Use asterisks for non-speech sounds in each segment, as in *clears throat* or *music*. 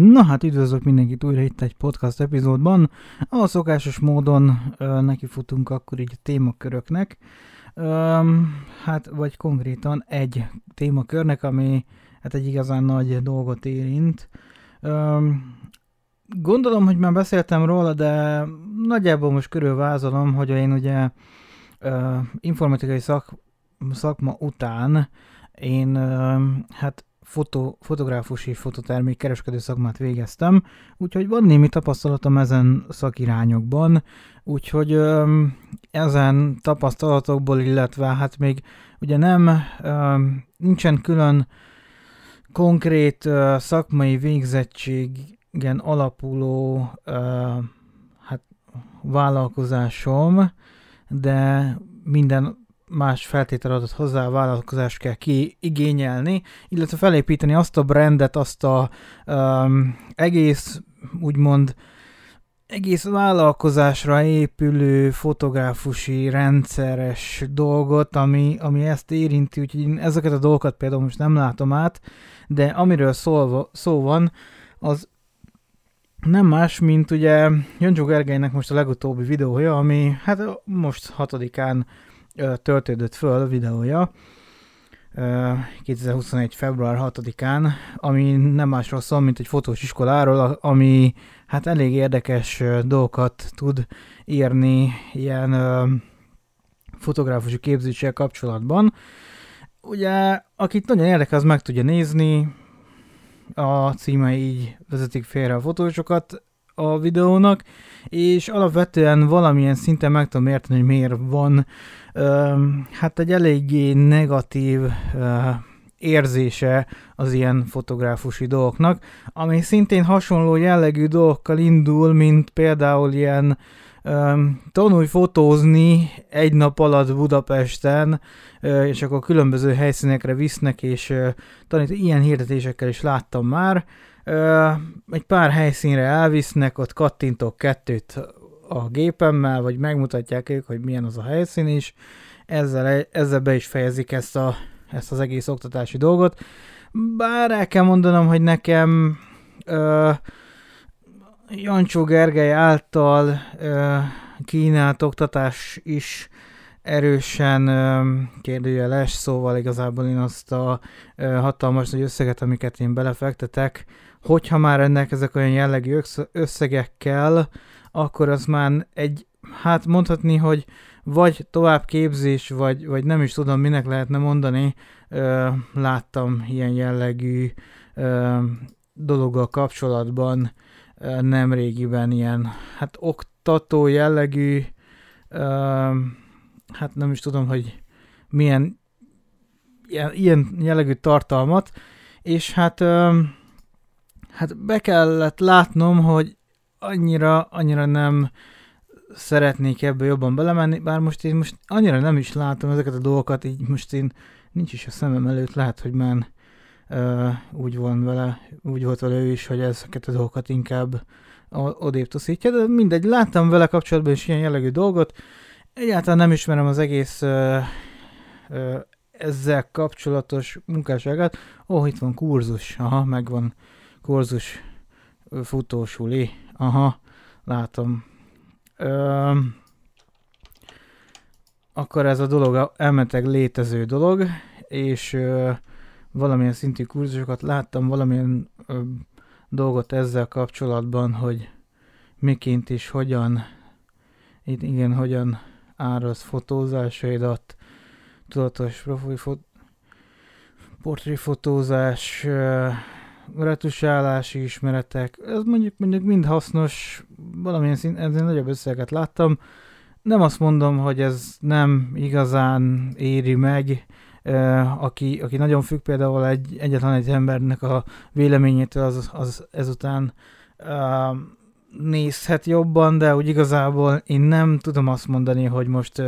Na hát üdvözlök mindenkit újra itt egy podcast epizódban. A szokásos módon ö, nekifutunk akkor így a témaköröknek. Ö, hát vagy konkrétan egy témakörnek, ami hát egy igazán nagy dolgot érint. Ö, gondolom, hogy már beszéltem róla, de nagyjából most körülvázolom, hogy én ugye ö, informatikai szak, szakma után én ö, hát foto, fotográfusi fototermék kereskedő szakmát végeztem, úgyhogy van némi tapasztalatom ezen szakirányokban, úgyhogy ö, ezen tapasztalatokból, illetve hát még ugye nem, ö, nincsen külön konkrét ö, szakmai végzettségen alapuló ö, hát vállalkozásom, de minden más feltétel adott hozzá, a vállalkozást kell kiigényelni, illetve felépíteni azt a brandet, azt a um, egész, úgymond, egész vállalkozásra épülő fotográfusi rendszeres dolgot, ami, ami ezt érinti, úgyhogy én ezeket a dolgokat például most nem látom át, de amiről szó, szó van, az nem más, mint ugye Jancsó Gergelynek most a legutóbbi videója, ami hát most hatodikán töltődött föl videója 2021. február 6-án, ami nem másról szól, mint egy fotós iskoláról, ami hát elég érdekes dolgokat tud írni ilyen fotográfusi képzéssel kapcsolatban. Ugye, akit nagyon érdekel, az meg tudja nézni, a címe így vezetik félre a fotósokat a videónak, és alapvetően valamilyen szinten meg tudom érteni, hogy miért van hát egy eléggé negatív érzése az ilyen fotográfusi dolgoknak, ami szintén hasonló jellegű dolgokkal indul, mint például ilyen um, tanulj fotózni egy nap alatt Budapesten, uh, és akkor különböző helyszínekre visznek, és uh, tanít, ilyen hirdetésekkel is láttam már. Egy pár helyszínre elvisznek, ott kattintok kettőt a gépemmel, vagy megmutatják ők, hogy milyen az a helyszín is, ezzel, ezzel be is fejezik ezt, a, ezt az egész oktatási dolgot. Bár el kell mondanom, hogy nekem ö, Jancsó Gergely által ö, kínált oktatás is erősen ö, kérdőjeles, szóval igazából én azt a ö, hatalmas nagy összeget, amiket én belefektetek, hogyha már rendelkezek olyan jellegű összegekkel, akkor az már egy, hát mondhatni, hogy vagy továbbképzés, vagy, vagy nem is tudom, minek lehetne mondani, ö, láttam ilyen jellegű ö, dologgal kapcsolatban ö, nem régiben ilyen, hát oktató jellegű, ö, hát nem is tudom, hogy milyen ilyen, ilyen jellegű tartalmat, és hát ö, hát be kellett látnom, hogy annyira, annyira nem szeretnék ebbe jobban belemenni, bár most én most annyira nem is látom ezeket a dolgokat, így most én nincs is a szemem előtt, lehet, hogy már uh, úgy van vele, úgy volt vele ő is, hogy ezeket a dolgokat inkább odébb toszítja, de mindegy, láttam vele kapcsolatban is ilyen jellegű dolgot, egyáltalán nem ismerem az egész uh, uh, ezzel kapcsolatos munkásságát. Ó, oh, itt van kurzus, aha, megvan kurzus futósuli, aha, látom, Ö, akkor ez a dolog elmeteg létező dolog, és ö, valamilyen szintű kurzusokat láttam, valamilyen ö, dolgot ezzel kapcsolatban, hogy miként is hogyan, itt igen, hogyan áraz fotózásaidat, tudatos profi fot, portréfotózás, retusálási ismeretek, ez mondjuk, mondjuk mind hasznos, valamilyen szint, ezért nagyobb összeget láttam. Nem azt mondom, hogy ez nem igazán éri meg, aki, aki nagyon függ például egy, egyetlen egy embernek a véleményétől, az, az ezután nézhet jobban, de úgy igazából én nem tudom azt mondani, hogy most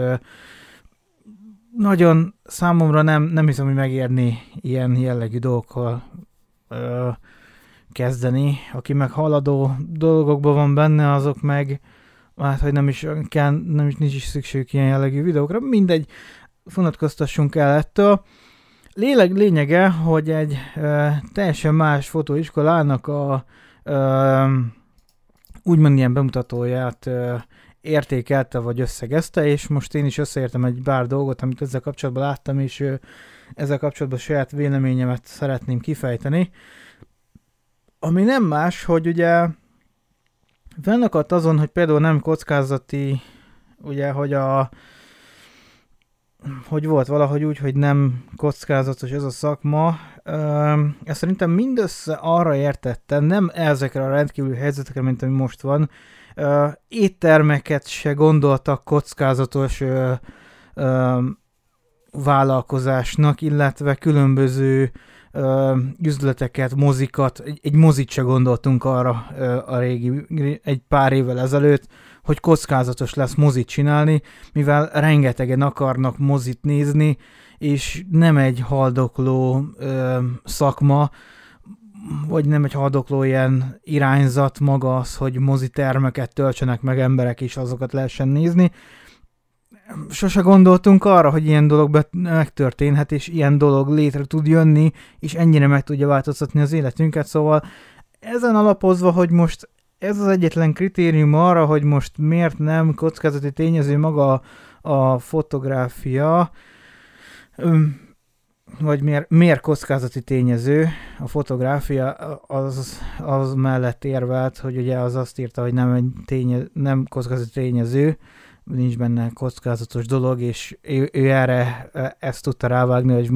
nagyon számomra nem, nem hiszem, hogy megérni ilyen jellegű dolgokkal ö, kezdeni. Aki meg haladó dolgokban van benne, azok meg hát, hogy nem is, kell, nem is nincs is szükség ilyen jellegű videókra. Mindegy, vonatkoztassunk el ettől. Léleg, lényege, hogy egy ö, teljesen más fotóiskolának a ö, úgymond ilyen bemutatóját ö, értékelte vagy összegezte, és most én is összeértem egy bár dolgot, amit ezzel kapcsolatban láttam, és ezzel kapcsolatban saját véleményemet szeretném kifejteni. Ami nem más, hogy ugye fennakadt azon, hogy például nem kockázati, ugye, hogy a hogy volt valahogy úgy, hogy nem kockázatos ez a szakma. Ezt szerintem mindössze arra értettem, nem ezekre a rendkívüli helyzetekre, mint ami most van. Éttermeket se gondoltak kockázatos vállalkozásnak, illetve különböző ö, üzleteket, mozikat, egy, egy mozit se gondoltunk arra ö, a régi, egy pár évvel ezelőtt, hogy kockázatos lesz mozit csinálni, mivel rengetegen akarnak mozit nézni, és nem egy haldokló ö, szakma, vagy nem egy haldokló ilyen irányzat maga az, hogy mozitermeket töltsenek meg emberek, és azokat lehessen nézni, sose gondoltunk arra, hogy ilyen dolog megtörténhet, és ilyen dolog létre tud jönni, és ennyire meg tudja változtatni az életünket, szóval ezen alapozva, hogy most ez az egyetlen kritérium arra, hogy most miért nem kockázati tényező maga a fotográfia, vagy miért, miért kockázati tényező a fotográfia, az, az mellett érvelt, hogy ugye az azt írta, hogy nem, egy ténye, nem kockázati tényező, nincs benne kockázatos dolog, és ő, ő erre ezt tudta rávágni, hogy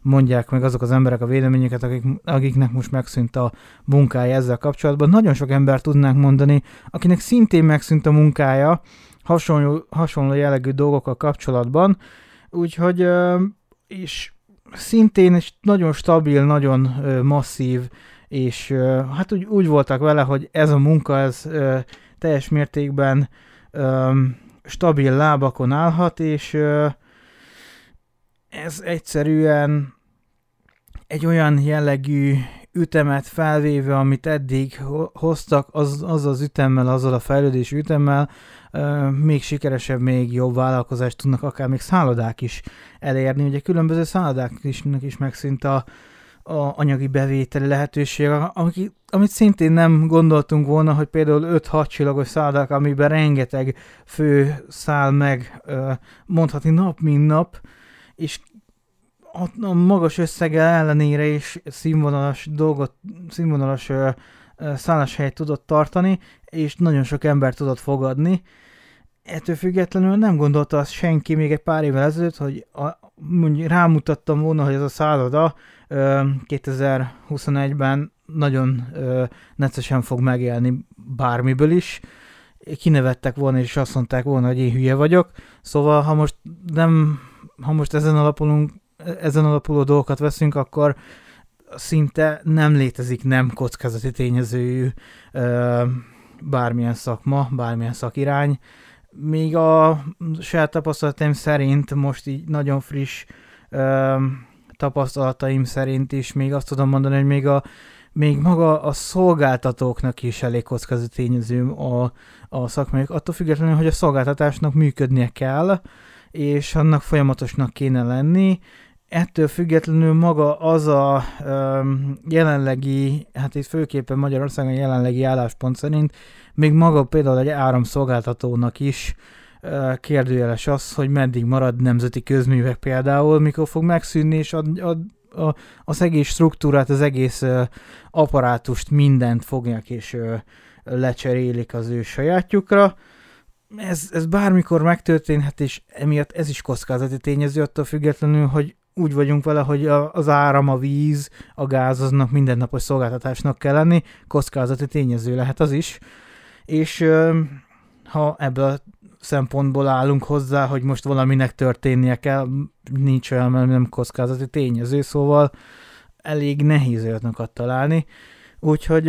mondják meg azok az emberek a véleményeket, akik, akiknek most megszűnt a munkája ezzel kapcsolatban. Nagyon sok ember tudnánk mondani, akinek szintén megszűnt a munkája hasonló, hasonló jellegű dolgokkal kapcsolatban, úgyhogy és szintén nagyon stabil, nagyon masszív, és hát úgy, úgy voltak vele, hogy ez a munka, ez teljes mértékben stabil lábakon állhat, és ez egyszerűen egy olyan jellegű ütemet felvéve, amit eddig hoztak, az, az az ütemmel, azzal a fejlődés ütemmel, még sikeresebb, még jobb vállalkozást tudnak akár még szállodák is elérni. Ugye különböző szállodák is, is megszűnt a, a anyagi bevételi lehetőség, amit, amit szintén nem gondoltunk volna, hogy például 5-6 csillagos szállodák, amiben rengeteg fő száll meg, mondhatni nap, mint nap, és a, a magas összege ellenére is színvonalas dolgot, színvonalas szálláshelyet tudott tartani, és nagyon sok ember tudott fogadni. Ettől függetlenül nem gondolta azt senki még egy pár évvel ezelőtt, hogy a, mondjuk rámutattam volna, hogy ez a szálloda 2021-ben nagyon necesen fog megélni bármiből is. Kinevettek volna, és azt mondták volna, hogy én hülye vagyok. Szóval, ha most nem, ha most ezen alapulunk, ezen alapuló dolgokat veszünk, akkor szinte nem létezik nem kockázati tényezőjű bármilyen szakma, bármilyen szakirány. Míg a saját tapasztalataim szerint most így nagyon friss tapasztalataim szerint is még azt tudom mondani, hogy még a még maga a szolgáltatóknak is elég kockázati tényező a, a szakmájuk, attól függetlenül, hogy a szolgáltatásnak működnie kell, és annak folyamatosnak kéne lenni, ettől függetlenül maga az a um, jelenlegi, hát itt főképpen Magyarországon jelenlegi álláspont szerint, még maga például egy áramszolgáltatónak is kérdőjeles az, hogy meddig marad nemzeti közművek például, mikor fog megszűnni, és a, a, a, az egész struktúrát, az egész uh, apparátust, mindent fogják és uh, lecserélik az ő sajátjukra. Ez, ez bármikor megtörténhet, és emiatt ez is kockázati tényező attól függetlenül, hogy úgy vagyunk vele, hogy az áram, a víz, a gáz aznak mindennapos szolgáltatásnak kell lenni, kockázati tényező lehet az is. És ha ebből a szempontból állunk hozzá, hogy most valaminek történnie kell, nincs olyan, mert nem kockázati tényező, szóval elég nehéz olyanokat találni. Úgyhogy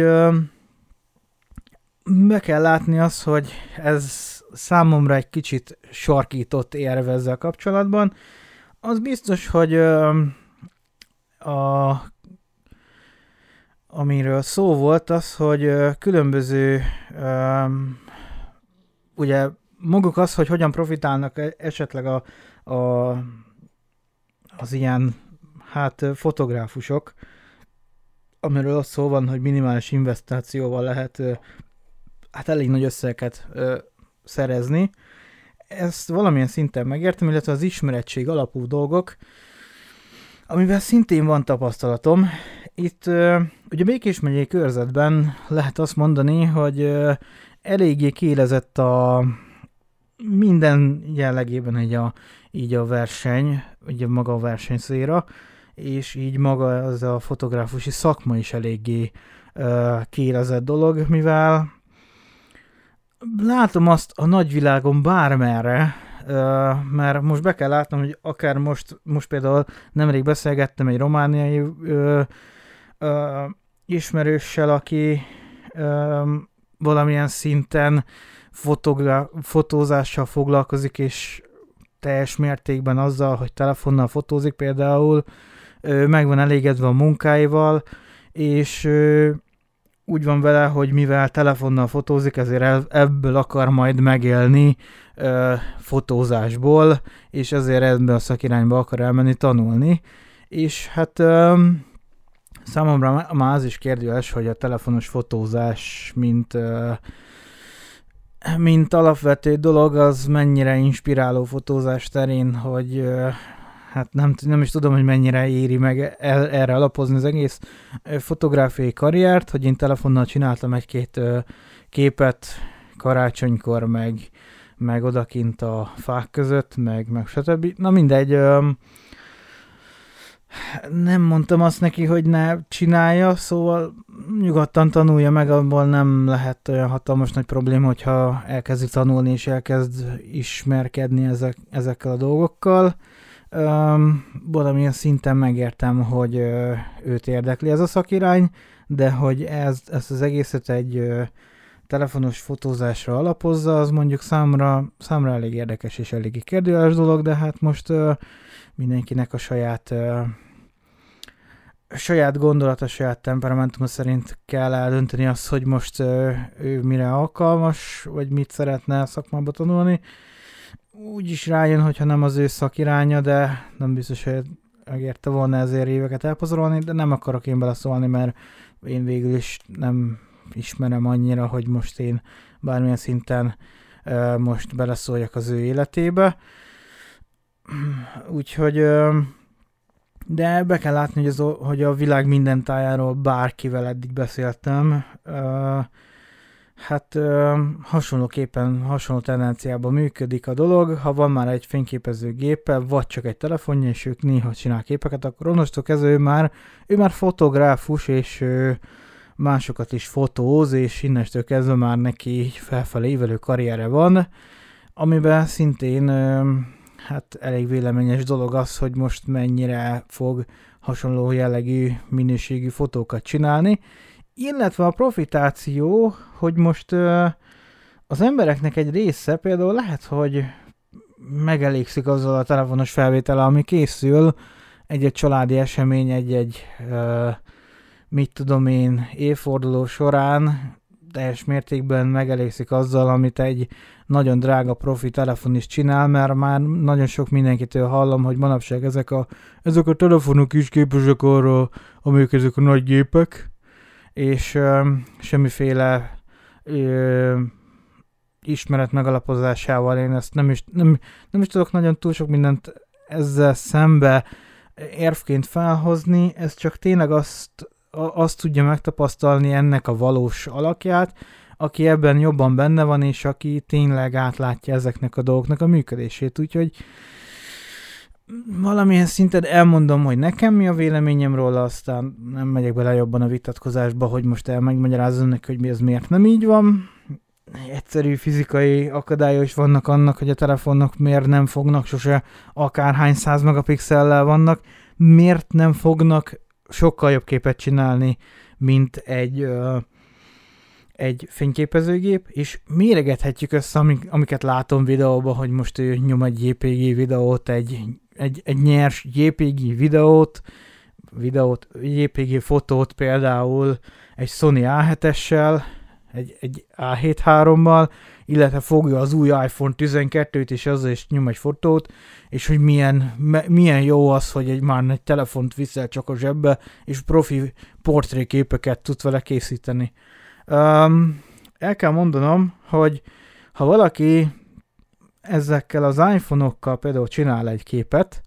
be kell látni azt, hogy ez számomra egy kicsit sarkított érve ezzel kapcsolatban. Az biztos, hogy ö, a amiről szó volt az, hogy különböző ugye maguk az, hogy hogyan profitálnak e- esetleg a, a, az ilyen hát fotográfusok, amiről az szó van, hogy minimális investációval lehet hát elég nagy összeget szerezni. Ezt valamilyen szinten megértem, illetve az ismerettség alapú dolgok, amivel szintén van tapasztalatom. Itt ugye Békés megyei körzetben lehet azt mondani, hogy eléggé kélezett a minden jellegében egy a, így a verseny, ugye maga a versenyszéra, és így maga az a fotográfusi szakma is eléggé uh, kélezett dolog, mivel látom azt a nagyvilágon bármerre, mert most be kell látnom, hogy akár most, most például nemrég beszélgettem egy romániai uh, uh, ismerőssel, aki uh, valamilyen szinten fotogra- fotózással foglalkozik, és teljes mértékben azzal, hogy telefonnal fotózik például, meg van elégedve a munkáival, és úgy van vele, hogy mivel telefonnal fotózik, ezért ebből akar majd megélni fotózásból, és ezért ebben a szakirányba akar elmenni tanulni. És hát számomra már az is kérdőes, hogy a telefonos fotózás, mint mint alapvető dolog, az mennyire inspiráló fotózás terén, hogy hát nem, nem is tudom, hogy mennyire éri meg el, erre alapozni az egész fotográfiai karriert, hogy én telefonnal csináltam egy-két képet karácsonykor, meg, meg odakint a fák között, meg, meg stb. Na mindegy, nem mondtam azt neki, hogy ne csinálja, szóval nyugodtan tanulja meg, abból nem lehet olyan hatalmas nagy probléma, hogyha elkezdi tanulni és elkezd ismerkedni ezek, ezekkel a dolgokkal. Um, valamilyen szinten megértem, hogy uh, őt érdekli ez a szakirány, de hogy ez, ezt az egészet egy uh, telefonos fotózásra alapozza, az mondjuk számra, számra elég érdekes és elég kérdőjeles dolog, de hát most uh, mindenkinek a saját uh, saját gondolata, saját temperamentuma szerint kell eldönteni azt, hogy most uh, ő mire alkalmas, vagy mit szeretne szakmába tanulni. Úgy is rájön, hogyha nem az ő szakiránya, de nem biztos, hogy megérte volna ezért éveket elpazarolni, de nem akarok én beleszólni, mert én végül is nem ismerem annyira, hogy most én bármilyen szinten uh, most beleszóljak az ő életébe. *clears throat* Úgyhogy uh, de be kell látni, hogy, az, hogy a világ minden tájáról bárkivel eddig beszéltem, uh, hát uh, hasonlóképpen, hasonló tendenciában működik a dolog. Ha van már egy fényképező gépe, vagy csak egy telefonja, és ők néha csinál képeket, akkor onnantól kezdve ő már, ő már fotográfus, és uh, másokat is fotóz, és innestől kezdve már neki felfelé ívelő karriere van, amiben szintén hát elég véleményes dolog az, hogy most mennyire fog hasonló jellegű minőségű fotókat csinálni, illetve a profitáció, hogy most az embereknek egy része például lehet, hogy megelégszik azzal a telefonos felvétel, ami készül, egy-egy családi esemény, egy-egy mit tudom én, évforduló során teljes mértékben megelégszik azzal, amit egy nagyon drága profi telefon is csinál, mert már nagyon sok mindenkitől hallom, hogy manapság ezek a, ezek a telefonok is képesek arra, amelyek ezek a nagy gépek, és ö, semmiféle ö, ismeret megalapozásával én ezt nem is, nem, nem is tudok nagyon túl sok mindent ezzel szembe érvként felhozni, ez csak tényleg azt, azt tudja megtapasztalni ennek a valós alakját, aki ebben jobban benne van, és aki tényleg átlátja ezeknek a dolgoknak a működését. Úgyhogy valamilyen szinten elmondom, hogy nekem mi a véleményem róla, aztán nem megyek bele jobban a vitatkozásba, hogy most el megmagyarázom neki, hogy mi az miért nem így van. Egyszerű fizikai akadályok is vannak annak, hogy a telefonok miért nem fognak sose akárhány száz megapixellel vannak, miért nem fognak sokkal jobb képet csinálni, mint egy uh, egy fényképezőgép, és méregethetjük össze, amik, amiket látom videóban, hogy most ő nyom egy JPG videót, egy, egy, egy nyers JPG videót, videót, JPG fotót például egy Sony A7-essel, egy, egy A7-3-mal, illetve fogja az új iPhone 12-t, és azzal is nyom egy fotót, és hogy milyen, milyen jó az, hogy egy már egy telefont viszel csak a zsebbe, és profi portréképeket tud vele készíteni. Um, el kell mondanom, hogy ha valaki ezekkel az iPhone-okkal például csinál egy képet,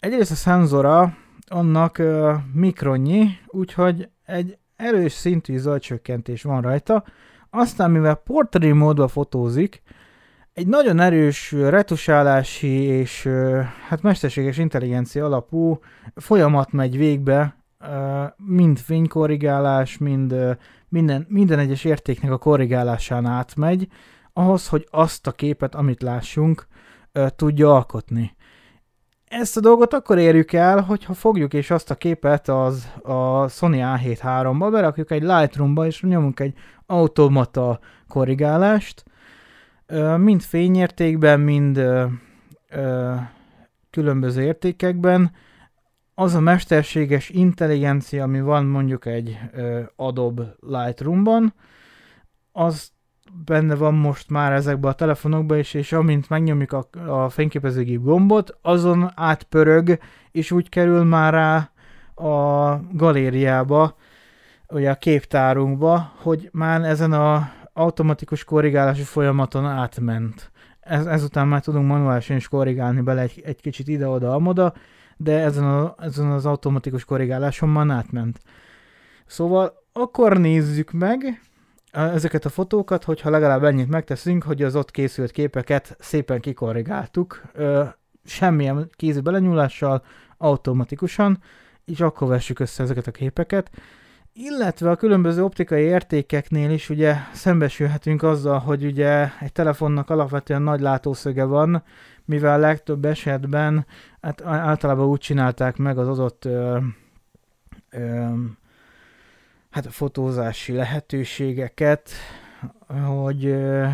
egyrészt a szenzora annak uh, mikronnyi, úgyhogy egy erős szintű zajcsökkentés van rajta, aztán mivel portré módban fotózik, egy nagyon erős retusálási és hát mesterséges intelligencia alapú folyamat megy végbe, mind fénykorrigálás, mind minden, minden egyes értéknek a korrigálásán átmegy, ahhoz, hogy azt a képet, amit lássunk, tudja alkotni. Ezt a dolgot akkor érjük el, hogyha fogjuk és azt a képet az a Sony A7 ba berakjuk egy Lightroom-ba, és nyomunk egy automata korrigálást, mind fényértékben, mind különböző értékekben. Az a mesterséges intelligencia, ami van mondjuk egy Adobe Lightroom-ban, az benne van most már ezekben a telefonokban is, és amint megnyomjuk a, a fényképezőgép gombot, azon átpörög, és úgy kerül már rá a galériába, ugye a képtárunkba, hogy már ezen a automatikus korrigálási folyamaton átment. Ez, ezután már tudunk manuálisan is korrigálni bele egy, egy kicsit ide-oda, amoda, de ezen, a, ezen az automatikus korrigáláson már átment. Szóval akkor nézzük meg, ezeket a fotókat, hogyha legalább ennyit megteszünk, hogy az ott készült képeket szépen kikorrigáltuk, semmilyen kézi belenyúlással, automatikusan, és akkor vessük össze ezeket a képeket. Illetve a különböző optikai értékeknél is ugye szembesülhetünk azzal, hogy ugye egy telefonnak alapvetően nagy látószöge van, mivel legtöbb esetben hát általában úgy csinálták meg az adott ö, ö, hát a fotózási lehetőségeket, hogy ö,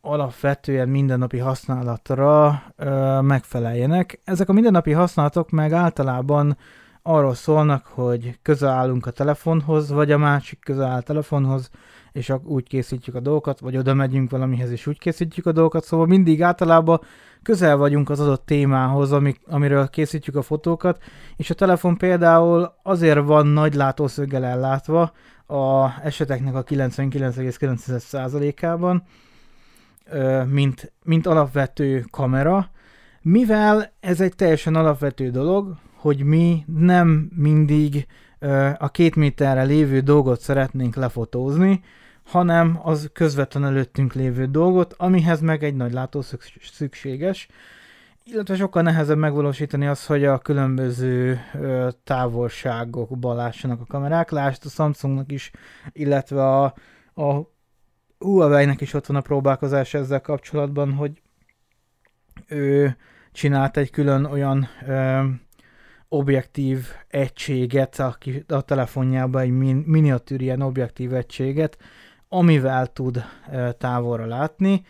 alapvetően mindennapi használatra ö, megfeleljenek. Ezek a mindennapi használatok meg általában arról szólnak, hogy közel állunk a telefonhoz, vagy a másik közel áll a telefonhoz, és úgy készítjük a dolgokat, vagy oda megyünk valamihez, és úgy készítjük a dolgokat, szóval mindig általában közel vagyunk az adott témához, ami, amiről készítjük a fotókat, és a telefon például azért van nagy látószöggel ellátva a eseteknek a 99,9%-ában, mint, mint alapvető kamera, mivel ez egy teljesen alapvető dolog, hogy mi nem mindig a két méterre lévő dolgot szeretnénk lefotózni, hanem az közvetlen előttünk lévő dolgot, amihez meg egy nagy látó szükséges, illetve sokkal nehezebb megvalósítani az, hogy a különböző ö, távolságokba lássanak a kamerák. Lásd a Samsungnak is, illetve a, a Huawei-nek is ott van a próbálkozás ezzel kapcsolatban, hogy ő csinált egy külön olyan ö, objektív egységet a, a telefonjába, egy min, miniatűr ilyen objektív egységet, amivel tud távolra látni.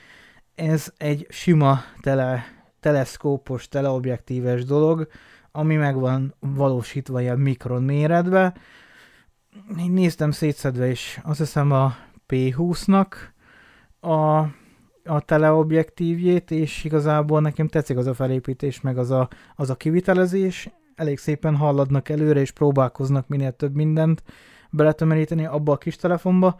Ez egy sima tele, teleszkópos, teleobjektíves dolog, ami meg van valósítva ilyen mikron méretbe. Én néztem szétszedve is, azt hiszem a P20-nak a, a teleobjektívjét, és igazából nekem tetszik az a felépítés, meg az a, az a kivitelezés. Elég szépen halladnak előre, és próbálkoznak minél több mindent beletömöríteni abba a kis telefonba.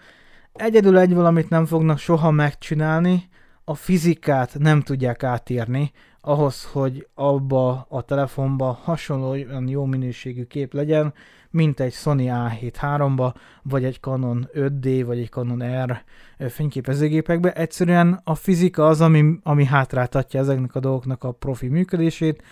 Egyedül egy valamit nem fognak soha megcsinálni, a fizikát nem tudják átírni, ahhoz, hogy abba a telefonba hasonlóan jó minőségű kép legyen, mint egy Sony A7 3-ba, vagy egy Canon 5D, vagy egy Canon R fényképezőgépekbe. Egyszerűen a fizika az, ami, ami hátráltatja ezeknek a dolgoknak a profi működését.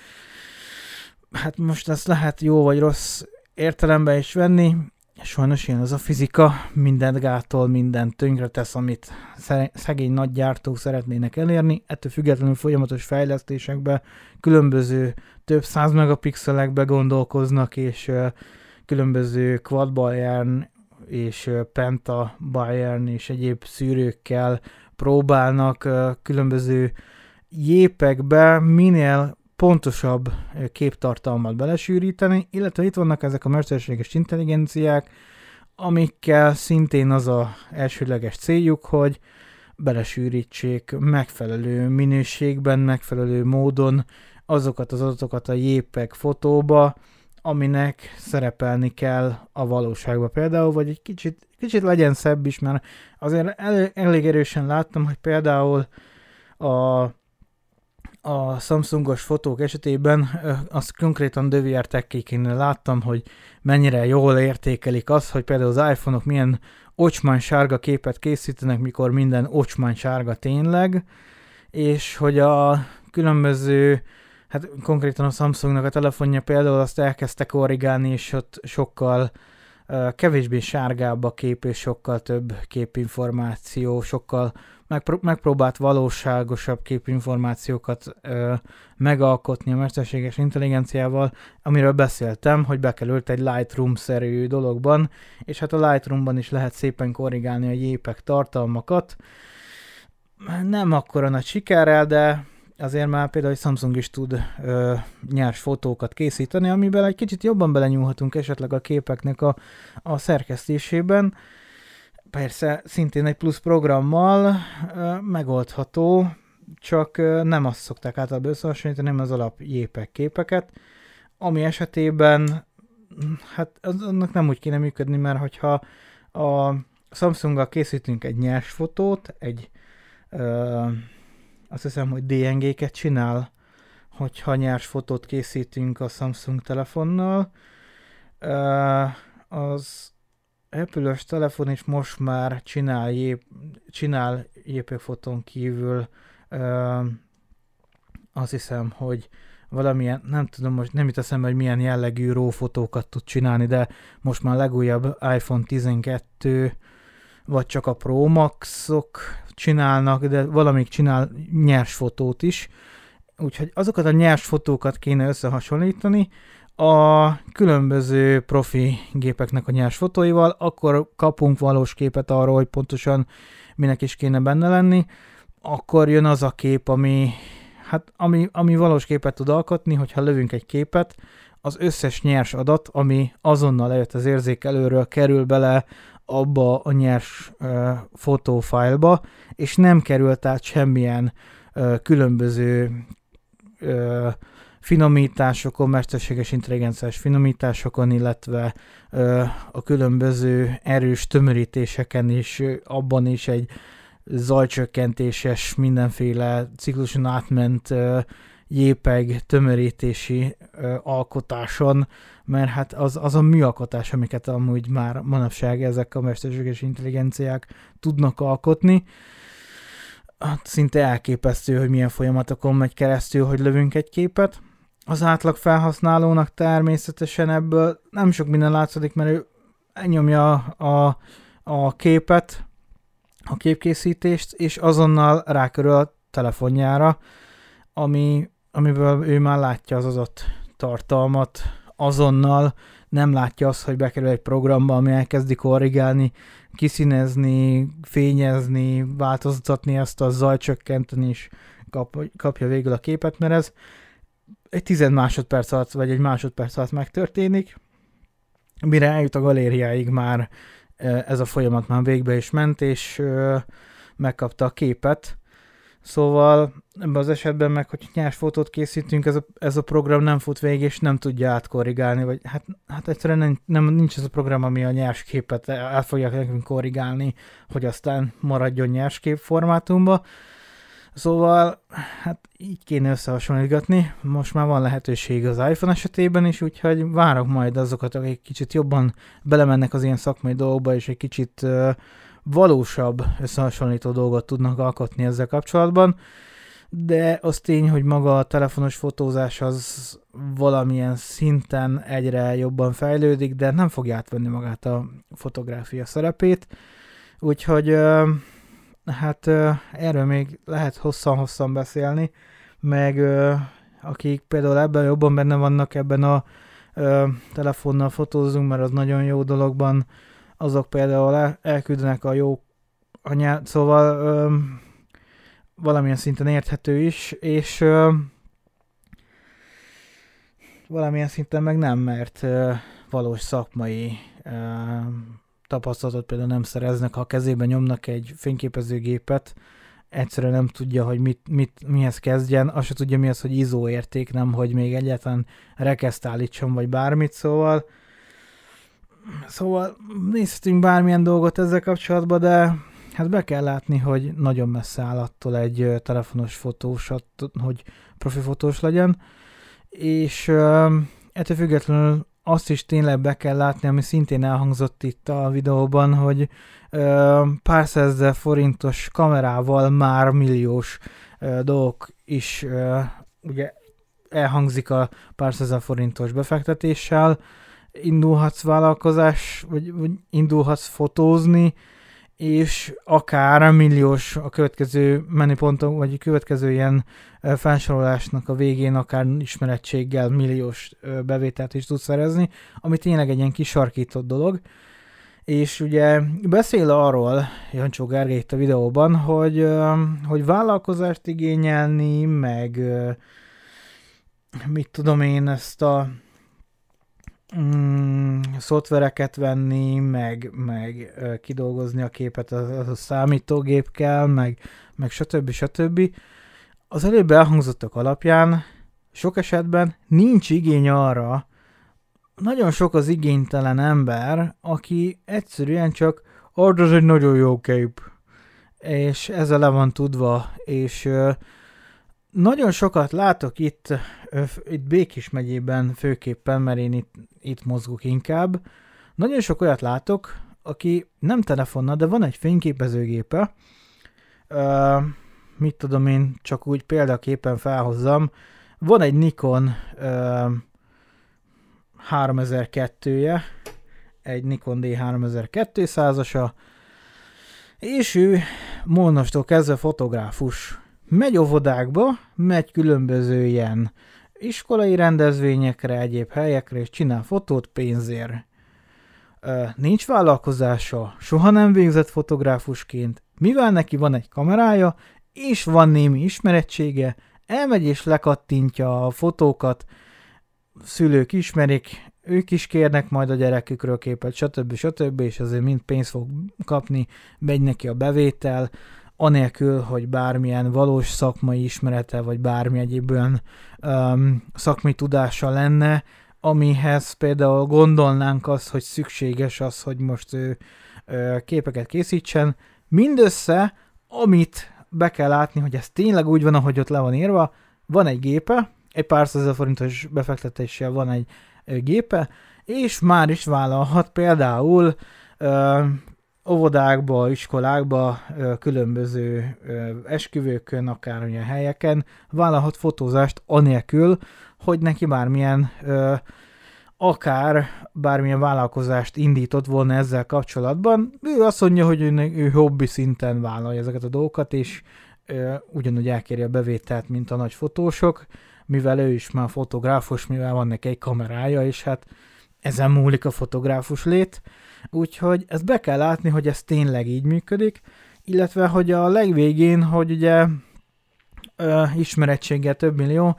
Hát most ezt lehet jó vagy rossz értelemben is venni. Sajnos ilyen az a fizika, mindent gátol, mindent tönkre tesz, amit szegény nagy gyártók szeretnének elérni. Ettől függetlenül folyamatos fejlesztésekbe, különböző több száz megapixelekbe gondolkoznak, és különböző quad Bayern és penta Bayern és egyéb szűrőkkel próbálnak különböző jépekbe minél pontosabb képtartalmat belesűríteni, illetve itt vannak ezek a mesterséges intelligenciák, amikkel szintén az a elsőleges céljuk, hogy belesűrítsék megfelelő minőségben, megfelelő módon azokat az adatokat a JPEG fotóba, aminek szerepelni kell a valóságba. Például, vagy egy kicsit, kicsit legyen szebb is, mert azért el, elég erősen láttam, hogy például a, a Samsungos fotók esetében azt konkrétan DVR tekkékén láttam, hogy mennyire jól értékelik azt, hogy például az iPhone-ok milyen ocsmány sárga képet készítenek, mikor minden ocsmány sárga tényleg, és hogy a különböző hát konkrétan a Samsungnak a telefonja például azt elkezdte korrigálni, és ott sokkal uh, kevésbé sárgább a kép, és sokkal több képinformáció, sokkal megpró- megpróbált valóságosabb képinformációkat uh, megalkotni a mesterséges intelligenciával, amiről beszéltem, hogy bekerült egy Lightroom-szerű dologban, és hát a Lightroomban is lehet szépen korrigálni a jépek tartalmakat. Nem akkora nagy sikerrel, de azért már például egy Samsung is tud ö, nyers fotókat készíteni, amiben egy kicsit jobban belenyúlhatunk esetleg a képeknek a, a szerkesztésében. Persze szintén egy plusz programmal ö, megoldható, csak ö, nem azt szokták általában összehasonlítani, nem az alap jépek képeket, ami esetében hát annak nem úgy kéne működni, mert hogyha a Samsunggal készítünk egy nyers fotót, egy ö, azt hiszem, hogy DNG-ket csinál, hogyha nyers fotót készítünk a Samsung telefonnal. Az Apple-ös telefon is most már csinál, jép, csinál JPEG kívül azt hiszem, hogy valamilyen, nem tudom, most nem jut eszembe, hogy milyen jellegű RAW fotókat tud csinálni, de most már legújabb iPhone 12 vagy csak a Pro Max-ok csinálnak, de valamik csinál nyers fotót is. Úgyhogy azokat a nyers fotókat kéne összehasonlítani a különböző profi gépeknek a nyers fotóival, akkor kapunk valós képet arról, hogy pontosan minek is kéne benne lenni, akkor jön az a kép, ami, hát, ami, ami valós képet tud alkotni, hogyha lövünk egy képet, az összes nyers adat, ami azonnal lejött az érzékelőről, kerül bele abba a nyers fotófájlba, és nem került át semmilyen uh, különböző uh, finomításokon, mesterséges intelligenciás finomításokon, illetve uh, a különböző erős tömörítéseken is, abban is egy zajcsökkentéses, mindenféle cikluson átment uh, JPEG tömörítési uh, alkotáson mert hát az, az a műalkotás, amiket amúgy már manapság ezek a mesterséges intelligenciák tudnak alkotni, hát szinte elképesztő, hogy milyen folyamatokon megy keresztül, hogy lövünk egy képet. Az átlag felhasználónak természetesen ebből nem sok minden látszik, mert ő nyomja a, a képet, a képkészítést, és azonnal rákörül a telefonjára, ami, amiből ő már látja az adott tartalmat, azonnal nem látja azt, hogy bekerül egy programba, ami elkezdi korrigálni, kiszínezni, fényezni, változtatni ezt a zajcsökkenteni, és kap, kapja végül a képet, mert ez egy 10 másodperc alatt, vagy egy másodperc alatt megtörténik, mire eljut a galériáig már e, ez a folyamat már végbe is ment, és megkapta a képet, Szóval ebben az esetben meg, hogy nyers fotót készítünk, ez a, ez a program nem fut végig, és nem tudja átkorrigálni, vagy hát, hát egyszerűen nem, nem, nincs ez a program, ami a nyers képet el fogja nekünk korrigálni, hogy aztán maradjon nyers kép formátumba. Szóval, hát így kéne összehasonlítgatni. Most már van lehetőség az iPhone esetében is, úgyhogy várok majd azokat, akik kicsit jobban belemennek az ilyen szakmai dolgokba, és egy kicsit uh, valósabb összehasonlító dolgot tudnak alkotni ezzel kapcsolatban, de az tény, hogy maga a telefonos fotózás az valamilyen szinten egyre jobban fejlődik, de nem fogja átvenni magát a fotográfia szerepét, úgyhogy hát erről még lehet hosszan-hosszan beszélni, meg akik például ebben jobban benne vannak ebben a telefonnal fotózunk, mert az nagyon jó dologban azok például el, elküldenek a jó anyát, szóval ö, valamilyen szinten érthető is, és ö, valamilyen szinten meg nem, mert ö, valós szakmai ö, tapasztalatot például nem szereznek, ha a kezében nyomnak egy fényképezőgépet, egyszerűen nem tudja, hogy mit, mit, mihez kezdjen, azt se tudja mi az, hogy ISO érték, nem, hogy még egyáltalán rekeszt állítson, vagy bármit, szóval szóval nézhetünk bármilyen dolgot ezzel kapcsolatban, de hát be kell látni, hogy nagyon messze áll attól egy telefonos fotós, hogy profi fotós legyen, és ettől függetlenül azt is tényleg be kell látni, ami szintén elhangzott itt a videóban, hogy ö, pár százezer forintos kamerával már milliós ö, dolgok is ö, ugye elhangzik a pár százezer forintos befektetéssel, indulhatsz vállalkozás, vagy, vagy indulhatsz fotózni, és akár milliós a következő menüponton, vagy a következő ilyen felsorolásnak a végén akár ismerettséggel milliós bevételt is tudsz szerezni, ami tényleg egy ilyen kisarkított dolog. És ugye beszél arról, Jancsó Gergely itt a videóban, hogy, hogy vállalkozást igényelni, meg mit tudom én, ezt a mm, szoftvereket venni, meg, meg kidolgozni a képet az, a számítógép kell, meg, meg stb. stb. Az előbb elhangzottak alapján sok esetben nincs igény arra, nagyon sok az igénytelen ember, aki egyszerűen csak az egy nagyon jó kép, és ezzel le van tudva, és nagyon sokat látok itt, itt Békis megyében főképpen, mert én itt, itt mozgok inkább. Nagyon sok olyat látok, aki nem telefonnal, de van egy fényképezőgépe, uh, mit tudom én, csak úgy példaképpen felhozzam, van egy Nikon uh, 3002-je, egy Nikon D3200-asa, és ő mostantól kezdve fotográfus megy óvodákba, megy különböző ilyen iskolai rendezvényekre, egyéb helyekre, és csinál fotót pénzért. Nincs vállalkozása, soha nem végzett fotográfusként, mivel neki van egy kamerája, és van némi ismerettsége, elmegy és lekattintja a fotókat, szülők ismerik, ők is kérnek majd a gyerekükről képet, stb. stb. és azért mind pénzt fog kapni, megy neki a bevétel, anélkül, hogy bármilyen valós szakmai ismerete, vagy bármi egyéb olyan um, szakmai tudása lenne, amihez például gondolnánk azt, hogy szükséges az, hogy most ő ö, képeket készítsen. Mindössze, amit be kell látni, hogy ez tényleg úgy van, ahogy ott le van írva, van egy gépe, egy pár százezer forintos befektetéssel van egy ö, gépe, és már is vállalhat például ö, óvodákba, iskolákba, különböző esküvőkön, akár olyan helyeken vállalhat fotózást anélkül, hogy neki bármilyen akár bármilyen vállalkozást indított volna ezzel kapcsolatban. Ő azt mondja, hogy ő, ő hobbi szinten vállalja ezeket a dolgokat, és ö, ugyanúgy elkéri a bevételt, mint a nagy fotósok, mivel ő is már fotográfus, mivel van neki egy kamerája, és hát ezen múlik a fotográfus lét. Úgyhogy ezt be kell látni, hogy ez tényleg így működik, illetve hogy a legvégén, hogy ugye ö, ismerettséggel több millió,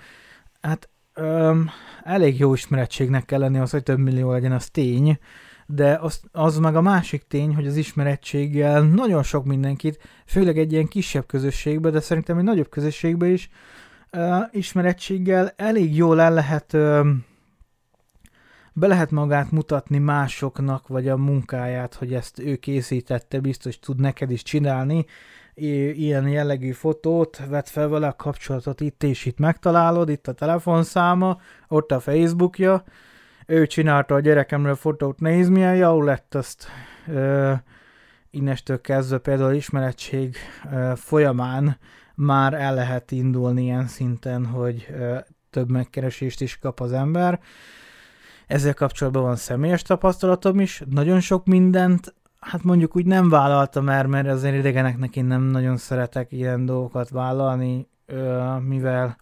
hát ö, elég jó ismerettségnek kell lenni az, hogy több millió legyen, az tény, de az, az meg a másik tény, hogy az ismerettséggel nagyon sok mindenkit, főleg egy ilyen kisebb közösségbe, de szerintem egy nagyobb közösségbe is, ö, ismerettséggel elég jól el lehet ö, be lehet magát mutatni másoknak, vagy a munkáját, hogy ezt ő készítette, biztos tud neked is csinálni, ilyen jellegű fotót, vett fel vele a kapcsolatot itt és itt megtalálod, itt a telefonszáma, ott a Facebookja, ő csinálta a gyerekemről fotót, nézd milyen jó lett azt. Ö, innestől kezdve például ismerettség ö, folyamán már el lehet indulni ilyen szinten, hogy ö, több megkeresést is kap az ember. Ezzel kapcsolatban van személyes tapasztalatom is, nagyon sok mindent, hát mondjuk úgy nem vállaltam el, mert azért idegeneknek én nem nagyon szeretek ilyen dolgokat vállalni, mivel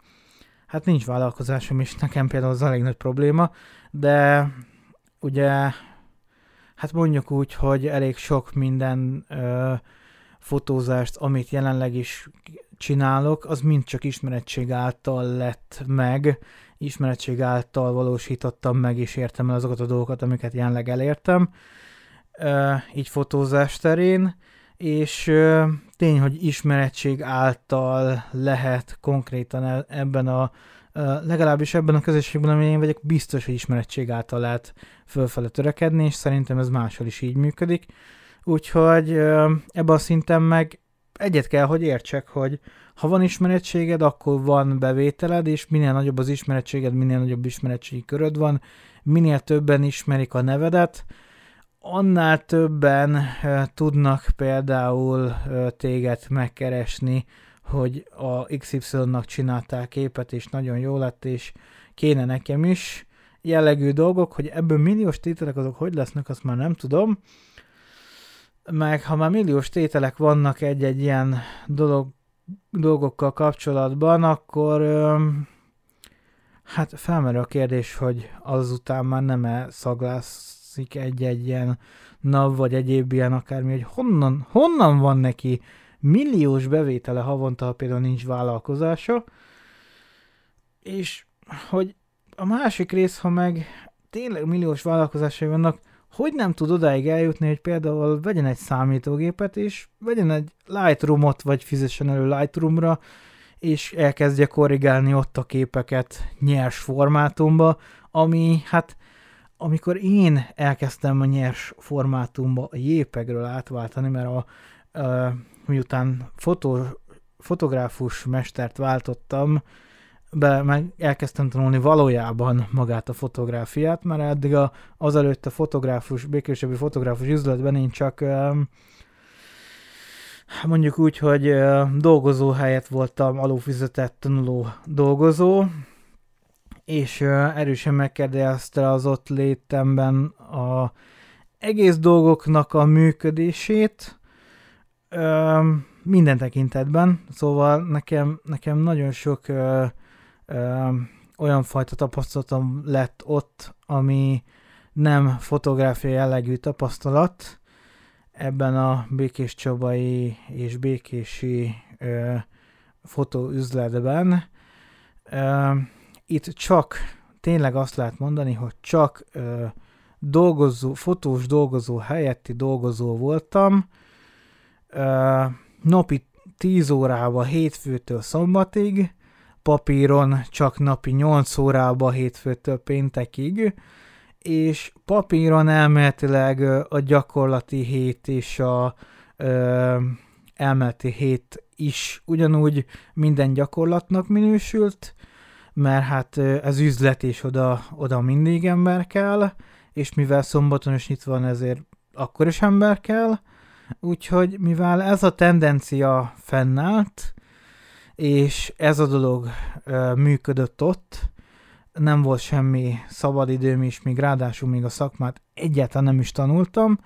hát nincs vállalkozásom, és nekem például az elég nagy probléma, de ugye hát mondjuk úgy, hogy elég sok minden ö, fotózást, amit jelenleg is csinálok, az mind csak ismerettség által lett meg, ismerettség által valósítottam meg, és értem el azokat a dolgokat, amiket jelenleg elértem. így fotózás terén, és tény, hogy ismerettség által lehet konkrétan e, ebben a legalábbis ebben a közösségben, amilyen én vagyok, biztos, hogy ismerettség által lehet fölfele törekedni, és szerintem ez máshol is így működik. Úgyhogy ebben a szinten meg egyet kell, hogy értsek, hogy ha van ismerettséged, akkor van bevételed, és minél nagyobb az ismerettséged, minél nagyobb ismeretségi köröd van, minél többen ismerik a nevedet, annál többen uh, tudnak például uh, téged megkeresni, hogy a XY-nak csináltál képet, és nagyon jó lett, és kéne nekem is jellegű dolgok, hogy ebből milliós tételek azok hogy lesznek, azt már nem tudom. Meg ha már milliós tételek vannak egy-egy ilyen dolog, dolgokkal kapcsolatban, akkor hát felmerül a kérdés, hogy azután már nem-e szaglászik egy-egy ilyen NAV vagy egyéb ilyen akármi, hogy honnan, honnan van neki milliós bevétele havonta, ha például nincs vállalkozása, és hogy a másik rész, ha meg tényleg milliós vállalkozásai vannak, hogy nem tud odáig eljutni, hogy például vegyen egy számítógépet, és vegyen egy Lightroom-ot, vagy fizessen elő Lightroom-ra, és elkezdje korrigálni ott a képeket nyers formátumba, ami hát amikor én elkezdtem a nyers formátumba a JPEG-ről átváltani, mert a, a miután fotó, fotográfus mestert váltottam, be meg elkezdtem tanulni valójában magát a fotográfiát, mert eddig a, azelőtt a fotográfus, békésebbi fotográfus üzletben én csak mondjuk úgy, hogy dolgozó helyett voltam alófizetett tanuló dolgozó, és erősen megkérdezte az ott létemben a egész dolgoknak a működését, minden tekintetben, szóval nekem, nekem nagyon sok ö, olyan fajta tapasztalatom lett ott, ami nem fotográfia jellegű tapasztalat. Ebben a Békés Csabai és Békési ö, fotóüzletben. Ö, itt csak tényleg azt lehet mondani, hogy csak ö, dolgozó, fotós dolgozó helyetti dolgozó voltam, ö, napi 10 órába hétfőtől szombatig, papíron csak napi 8 órába hétfőtől péntekig, és papíron elméletileg a gyakorlati hét és a ö, elméleti hét is ugyanúgy minden gyakorlatnak minősült, mert hát ez üzlet és oda, oda mindig ember kell, és mivel szombaton is nyitva van, ezért akkor is ember kell, Úgyhogy mivel ez a tendencia fennállt, és ez a dolog ö, működött ott, nem volt semmi szabadidőm is, még ráadásul még a szakmát egyáltalán nem is tanultam,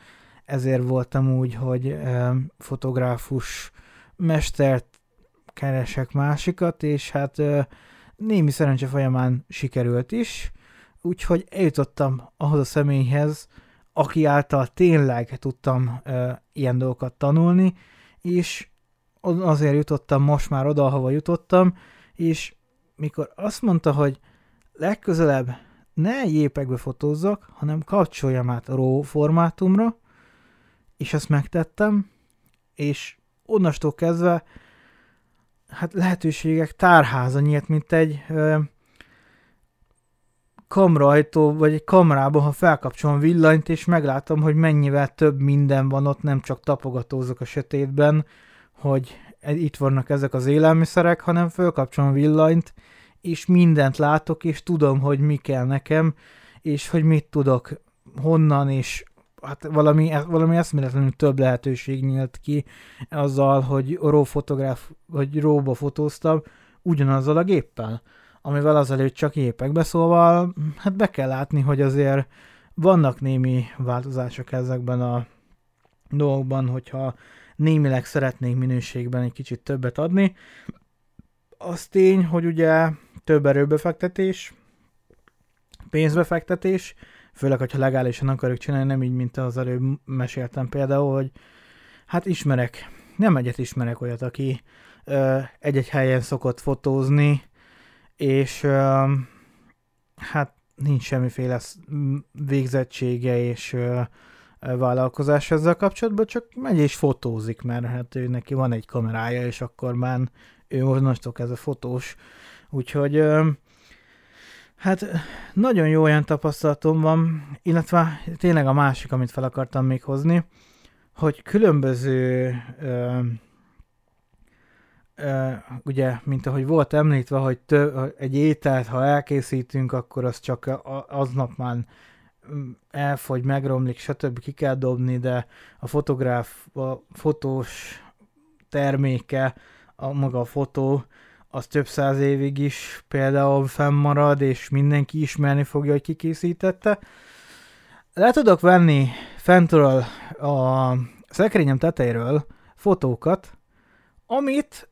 ezért voltam úgy, hogy ö, fotográfus mestert keresek másikat, és hát ö, némi szerencse folyamán sikerült is, úgyhogy eljutottam ahhoz a személyhez, aki által tényleg tudtam ö, ilyen dolgokat tanulni, és azért jutottam most már oda, ahova jutottam, és mikor azt mondta, hogy legközelebb ne jépekbe fotózzak, hanem kapcsoljam át a RAW formátumra, és ezt megtettem, és onnastól kezdve hát lehetőségek tárháza nyílt, mint egy ö, kamrajtó, vagy egy kamrába, ha felkapcsolom villanyt, és meglátom, hogy mennyivel több minden van ott, nem csak tapogatózok a sötétben, hogy itt vannak ezek az élelmiszerek, hanem felkapcsolom villanyt, és mindent látok, és tudom, hogy mi kell nekem, és hogy mit tudok, honnan, és hát valami, valami eszméletlenül több lehetőség nyílt ki azzal, hogy RAW fotográf, vagy RAW-ba fotóztam, ugyanazzal a géppel amivel azelőtt csak épekbe, szóval hát be kell látni, hogy azért vannak némi változások ezekben a dolgokban, hogyha némileg szeretnénk minőségben egy kicsit többet adni. Az tény, hogy ugye több erőbefektetés, pénzbefektetés, főleg, hogyha legálisan akarjuk csinálni, nem így, mint az előbb meséltem például, hogy hát ismerek, nem egyet ismerek olyat, aki ö, egy-egy helyen szokott fotózni, és hát nincs semmiféle végzettsége, és vállalkozás ezzel kapcsolatban, csak megy és fotózik, mert hát ő neki van egy kamerája, és akkor már ő most ez a fotós. Úgyhogy hát nagyon jó olyan tapasztalatom van, illetve tényleg a másik, amit fel akartam még hozni, hogy különböző ö, ugye, mint ahogy volt említve, hogy tő, egy ételt, ha elkészítünk, akkor az csak aznap már elfogy, megromlik, stb. ki kell dobni, de a fotográf, a fotós terméke, a maga a fotó, az több száz évig is például fennmarad, és mindenki ismerni fogja, hogy ki készítette. Le tudok venni fentről a szekrényem tetejéről fotókat, amit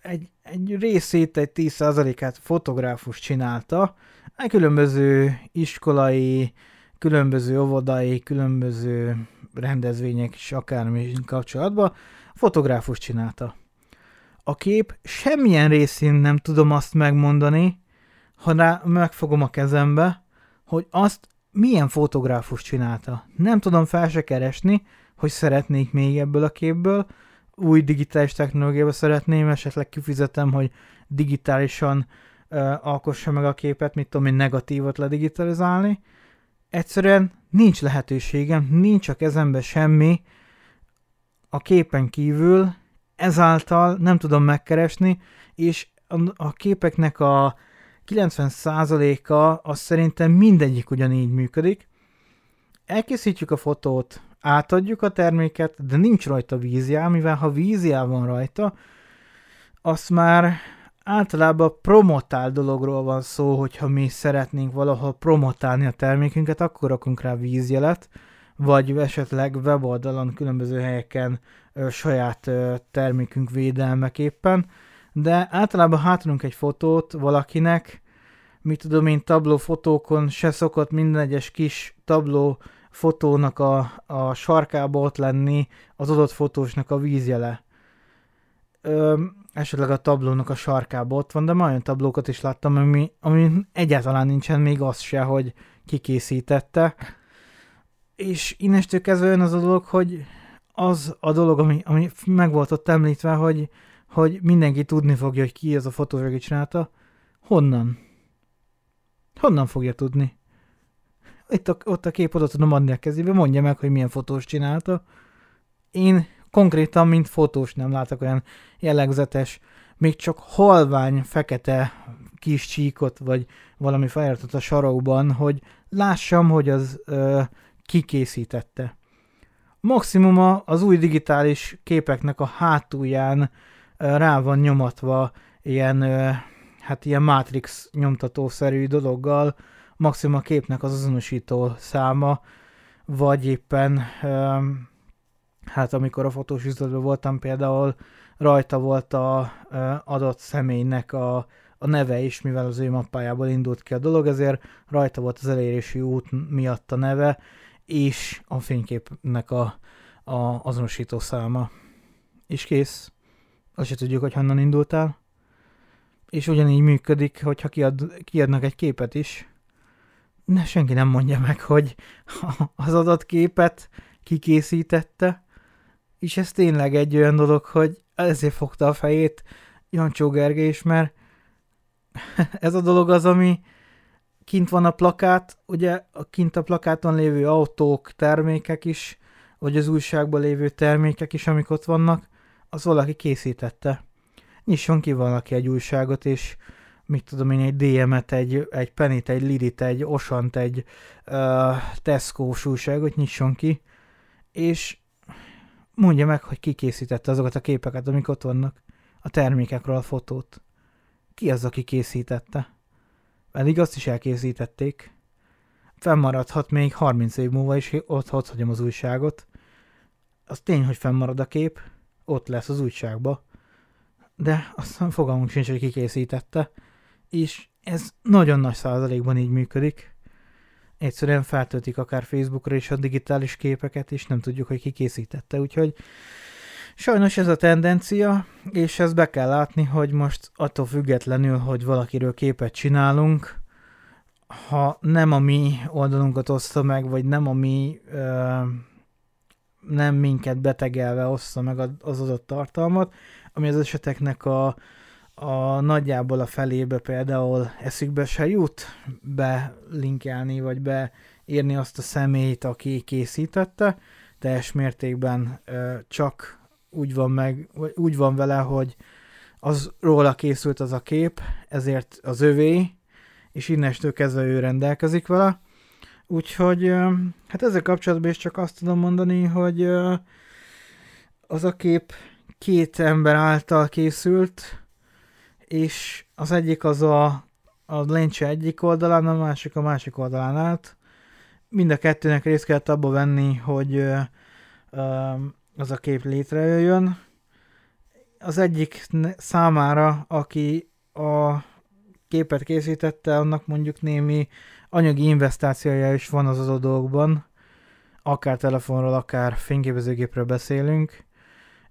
egy, egy részét, egy 10%-át fotográfus csinálta, egy különböző iskolai, különböző óvodai, különböző rendezvények is akármi kapcsolatban, fotográfus csinálta. A kép semmilyen részén nem tudom azt megmondani, ha rá megfogom a kezembe, hogy azt milyen fotográfus csinálta. Nem tudom fel se keresni, hogy szeretnék még ebből a képből, új digitális technológiába szeretném, esetleg kifizetem, hogy digitálisan uh, alkossa meg a képet, mit tudom én, negatívot ledigitalizálni. Egyszerűen nincs lehetőségem, nincs a kezembe semmi a képen kívül, ezáltal nem tudom megkeresni, és a, képeknek a 90%-a az szerintem mindegyik ugyanígy működik. Elkészítjük a fotót, átadjuk a terméket, de nincs rajta vízjá, mivel ha vízjá van rajta, azt már általában promotál dologról van szó, hogyha mi szeretnénk valahol promotálni a termékünket, akkor rakunk rá vízjelet, vagy esetleg weboldalon, különböző helyeken ö, saját ö, termékünk védelmeképpen, de általában hátrunk egy fotót valakinek, mit tudom én, tabló fotókon se szokott minden egyes kis tabló fotónak a, a sarkába ott lenni az adott fotósnak a vízjele. Ö, esetleg a tablónak a sarkába ott van, de már olyan tablókat is láttam, ami, ami egyáltalán nincsen még az se, hogy kikészítette. És innestől kezdve jön az a dolog, hogy az a dolog, ami, ami meg volt ott említve, hogy, hogy mindenki tudni fogja, hogy ki az a fotós, aki csinálta. Honnan? Honnan fogja tudni? Itt a, ott a kép oda tudom adni a kezébe, mondja meg, hogy milyen fotós csinálta. Én konkrétan, mint fotós nem látok olyan jellegzetes, még csak halvány, fekete kis csíkot, vagy valami feliratot a sarokban, hogy lássam, hogy az ö, kikészítette. Maximuma az új digitális képeknek a hátulján ö, rá van nyomatva ilyen, ö, hát ilyen Matrix nyomtatószerű dologgal, maximum képnek az azonosító száma, vagy éppen hát amikor a fotós voltam például, rajta volt a adott személynek a, a neve is, mivel az ő mappájából indult ki a dolog, ezért rajta volt az elérési út miatt a neve, és a fényképnek a, a azonosító száma. És kész. Azt se tudjuk, hogy honnan indultál. És ugyanígy működik, hogyha kiad, kiadnak egy képet is, ne, senki nem mondja meg, hogy *laughs* az adott képet kikészítette, és ez tényleg egy olyan dolog, hogy ezért fogta a fejét Jancsó Gergely is, mert *laughs* ez a dolog az, ami kint van a plakát, ugye a kint a plakáton lévő autók, termékek is, vagy az újságban lévő termékek is, amik ott vannak, az valaki készítette. Nyisson ki valaki egy újságot, és mit tudom én, egy DM-et, egy, egy Penit, egy Lidit, egy Osant, egy uh, Tesco-s újságot nyisson ki, és mondja meg, hogy ki készítette azokat a képeket, amik ott vannak, a termékekről a fotót. Ki az, aki készítette? Pedig azt is elkészítették. Fennmaradhat még 30 év múlva is, ott, ott hagyom az újságot. Az tény, hogy fennmarad a kép, ott lesz az újságba. De aztán fogalmunk sincs, hogy ki készítette és ez nagyon nagy százalékban így működik. Egyszerűen feltöltik akár Facebookra is a digitális képeket, és nem tudjuk, hogy ki készítette, úgyhogy sajnos ez a tendencia, és ezt be kell látni, hogy most attól függetlenül, hogy valakiről képet csinálunk, ha nem a mi oldalunkat oszta meg, vagy nem a mi ö, nem minket betegelve ossza meg az adott tartalmat, ami az eseteknek a, a nagyjából a felébe például eszükbe se jut belinkelni, vagy beírni azt a személyt, aki készítette, teljes mértékben ö, csak úgy van, meg, vagy úgy van vele, hogy az róla készült az a kép, ezért az övé, és innestől kezdve ő rendelkezik vele. Úgyhogy hát ezzel kapcsolatban is csak azt tudom mondani, hogy az a kép két ember által készült, és az egyik az a, a lencse egyik oldalán, a másik a másik oldalán állt. Mind a kettőnek részt kellett abba venni, hogy az a kép létrejöjjön. Az egyik számára, aki a képet készítette, annak mondjuk némi anyagi investációja is van az adott dolgokban, akár telefonról, akár fényképezőgépről beszélünk,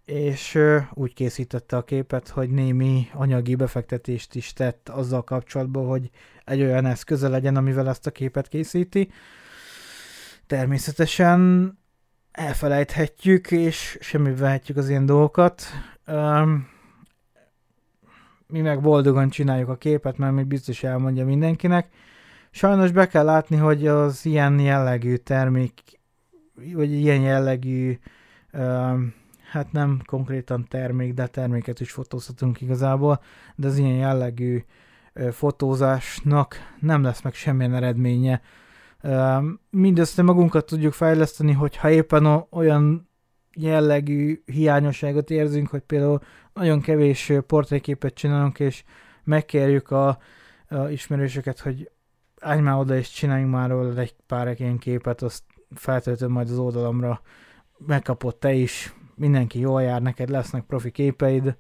és úgy készítette a képet, hogy némi anyagi befektetést is tett azzal kapcsolatban, hogy egy olyan eszköze legyen, amivel ezt a képet készíti. Természetesen elfelejthetjük, és semmi vehetjük az ilyen dolgokat. mi meg boldogan csináljuk a képet, mert még biztos elmondja mindenkinek. Sajnos be kell látni, hogy az ilyen jellegű termék, vagy ilyen jellegű, hát nem konkrétan termék, de terméket is fotózhatunk igazából, de az ilyen jellegű fotózásnak nem lesz meg semmilyen eredménye. Mindössze magunkat tudjuk fejleszteni, hogyha éppen olyan jellegű hiányosságot érzünk, hogy például nagyon kevés portréképet csinálunk, és megkérjük a, a ismerősöket, hogy állj már oda és csináljunk már róla egy pár ilyen képet, azt feltöltöm majd az oldalamra, megkapott te is, mindenki jól jár, neked lesznek profi képeid,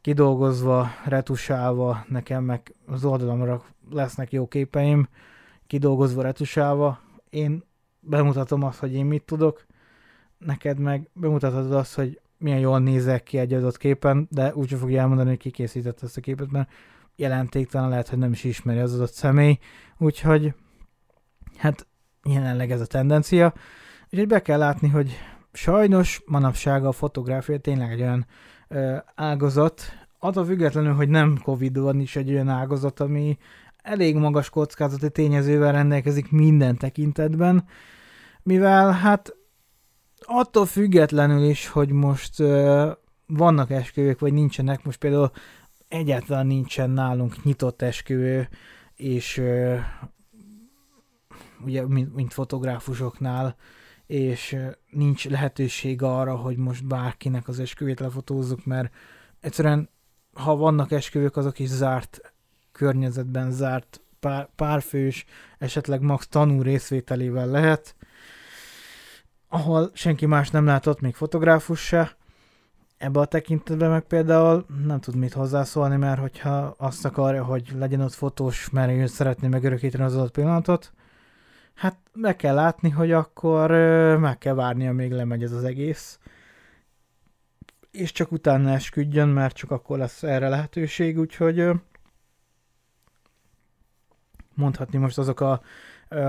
kidolgozva, retusálva, nekem meg az oldalamra lesznek jó képeim, kidolgozva, retusálva, én bemutatom azt, hogy én mit tudok, neked meg bemutatod azt, hogy milyen jól nézek ki egy adott képen, de úgyse fogja elmondani, hogy ki készített ezt a képet, mert jelentéktelen, lehet, hogy nem is ismeri az adott személy, úgyhogy hát jelenleg ez a tendencia. Úgyhogy be kell látni, hogy sajnos manapság a fotográfia tényleg egy olyan ö, ágazat, attól függetlenül, hogy nem Covid van is egy olyan ágazat, ami elég magas kockázati tényezővel rendelkezik minden tekintetben, mivel hát attól függetlenül is, hogy most ö, vannak esküvők, vagy nincsenek, most például egyáltalán nincsen nálunk nyitott esküvő, és ö, ugye, mint, mint fotográfusoknál, és nincs lehetőség arra, hogy most bárkinek az esküvét lefotózzuk, mert egyszerűen, ha vannak esküvők, azok is zárt környezetben, zárt pár, párfős, esetleg max tanú részvételével lehet, ahol senki más nem látott, még fotográfus se, ebbe a tekintetben meg például nem tud mit hozzászólni, mert hogyha azt akarja, hogy legyen ott fotós, mert ő szeretné megörökíteni az adott pillanatot, hát meg kell látni, hogy akkor meg kell várni, amíg lemegy ez az egész, és csak utána esküdjön, mert csak akkor lesz erre lehetőség, úgyhogy mondhatni most azok a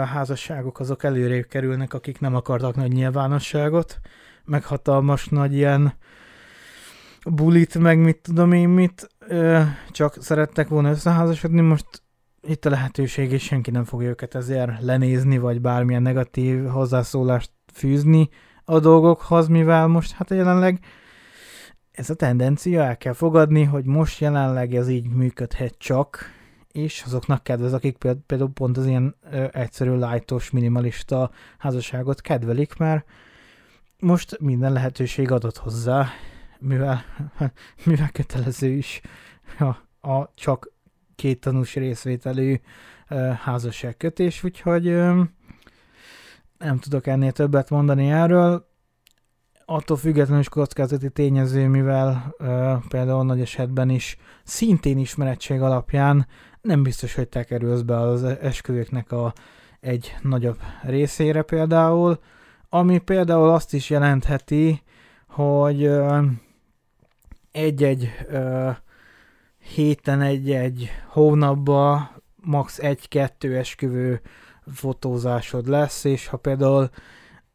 házasságok azok előrébb kerülnek, akik nem akartak nagy nyilvánosságot, meg hatalmas nagy ilyen bulit, meg mit tudom én mit, csak szerettek volna összeházasodni, most itt a lehetőség, és senki nem fogja őket ezért lenézni, vagy bármilyen negatív hozzászólást fűzni a dolgokhoz, mivel most hát jelenleg ez a tendencia el kell fogadni, hogy most jelenleg ez így működhet csak, és azoknak kedvez, akik például pont az ilyen ö, egyszerű, lightos, minimalista házasságot kedvelik, mert most minden lehetőség adott hozzá, mivel, *laughs* mivel kötelező is a, a csak két tanús részvételű házasságkötés, úgyhogy nem tudok ennél többet mondani erről. Attól függetlenül is kockázati tényező, mivel például nagy esetben is szintén ismerettség alapján nem biztos, hogy te kerülsz be az esküvőknek a egy nagyobb részére például, ami például azt is jelentheti, hogy egy-egy héten, egy-egy hónapban max. egy-kettő esküvő fotózásod lesz, és ha például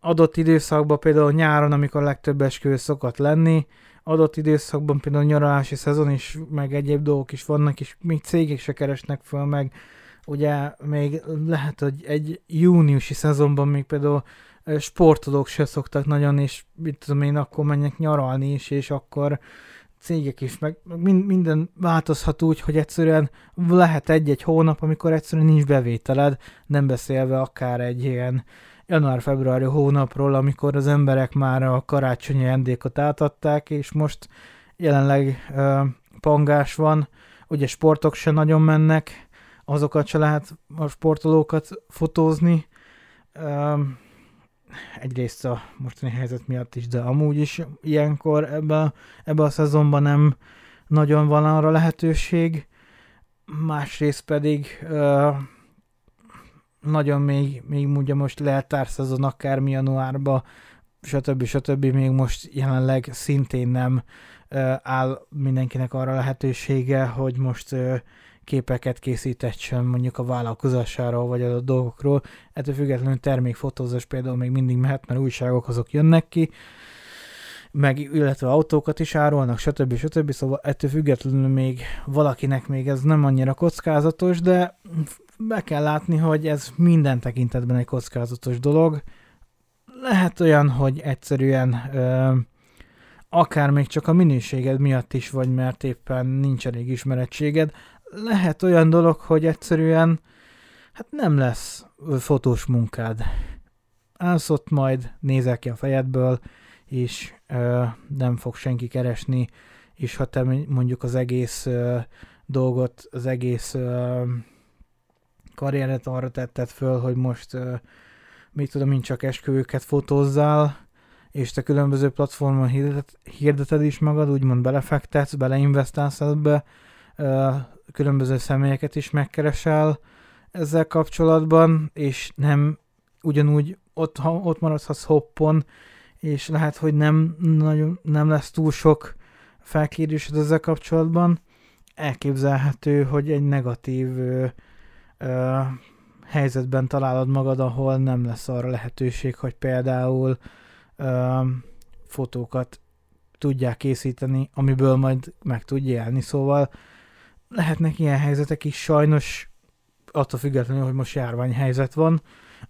adott időszakban, például nyáron, amikor legtöbb eskü szokott lenni, adott időszakban például nyaralási szezon is, meg egyéb dolgok is vannak, és még cégek se keresnek föl, meg ugye még lehet, hogy egy júniusi szezonban még például sportolók se szoktak nagyon, és mit tudom én, akkor menjek nyaralni is, és akkor cégek is, meg minden változhat úgy, hogy egyszerűen lehet egy-egy hónap, amikor egyszerűen nincs bevételed, nem beszélve akár egy ilyen január-februári hónapról, amikor az emberek már a karácsonyi ajándékot átadták, és most jelenleg uh, pangás van, ugye sportok se nagyon mennek, azokat se lehet a sportolókat fotózni, uh, egyrészt a mostani helyzet miatt is, de amúgy is ilyenkor ebbe, ebbe a szezonban nem nagyon van arra lehetőség, másrészt pedig uh, nagyon még, még ugye most szezon akár januárba, stb. stb. még most jelenleg szintén nem uh, áll mindenkinek arra lehetősége, hogy most uh, képeket készítetsen mondjuk a vállalkozásáról, vagy a dolgokról. Ettől függetlenül termékfotózás például még mindig mehet, mert újságok azok jönnek ki, meg illetve autókat is árulnak, stb. stb. Szóval ettől függetlenül még valakinek még ez nem annyira kockázatos, de be kell látni, hogy ez minden tekintetben egy kockázatos dolog. Lehet olyan, hogy egyszerűen ö, akár még csak a minőséged miatt is vagy, mert éppen nincs elég ismerettséged, lehet olyan dolog, hogy egyszerűen hát nem lesz fotós munkád. Állsz ott majd, nézel ki a fejedből, és ö, nem fog senki keresni, és ha te mondjuk az egész ö, dolgot, az egész ö, karrieret arra tetted föl, hogy most ö, mit tudom én, csak esküvőket fotózzál, és te különböző platformon hirdet, hirdeted is magad, úgymond belefektetsz, beleinvestálsz ebbe, különböző személyeket is megkeresel ezzel kapcsolatban, és nem ugyanúgy ott, ha ott maradhatsz hoppon, és lehet, hogy nem, nagyon, nem lesz túl sok felkérésed ezzel kapcsolatban. Elképzelhető, hogy egy negatív ö, ö, helyzetben találod magad, ahol nem lesz arra lehetőség, hogy például ö, fotókat tudják készíteni, amiből majd meg tudj élni. Szóval lehetnek ilyen helyzetek is, sajnos attól függetlenül, hogy most járványhelyzet van,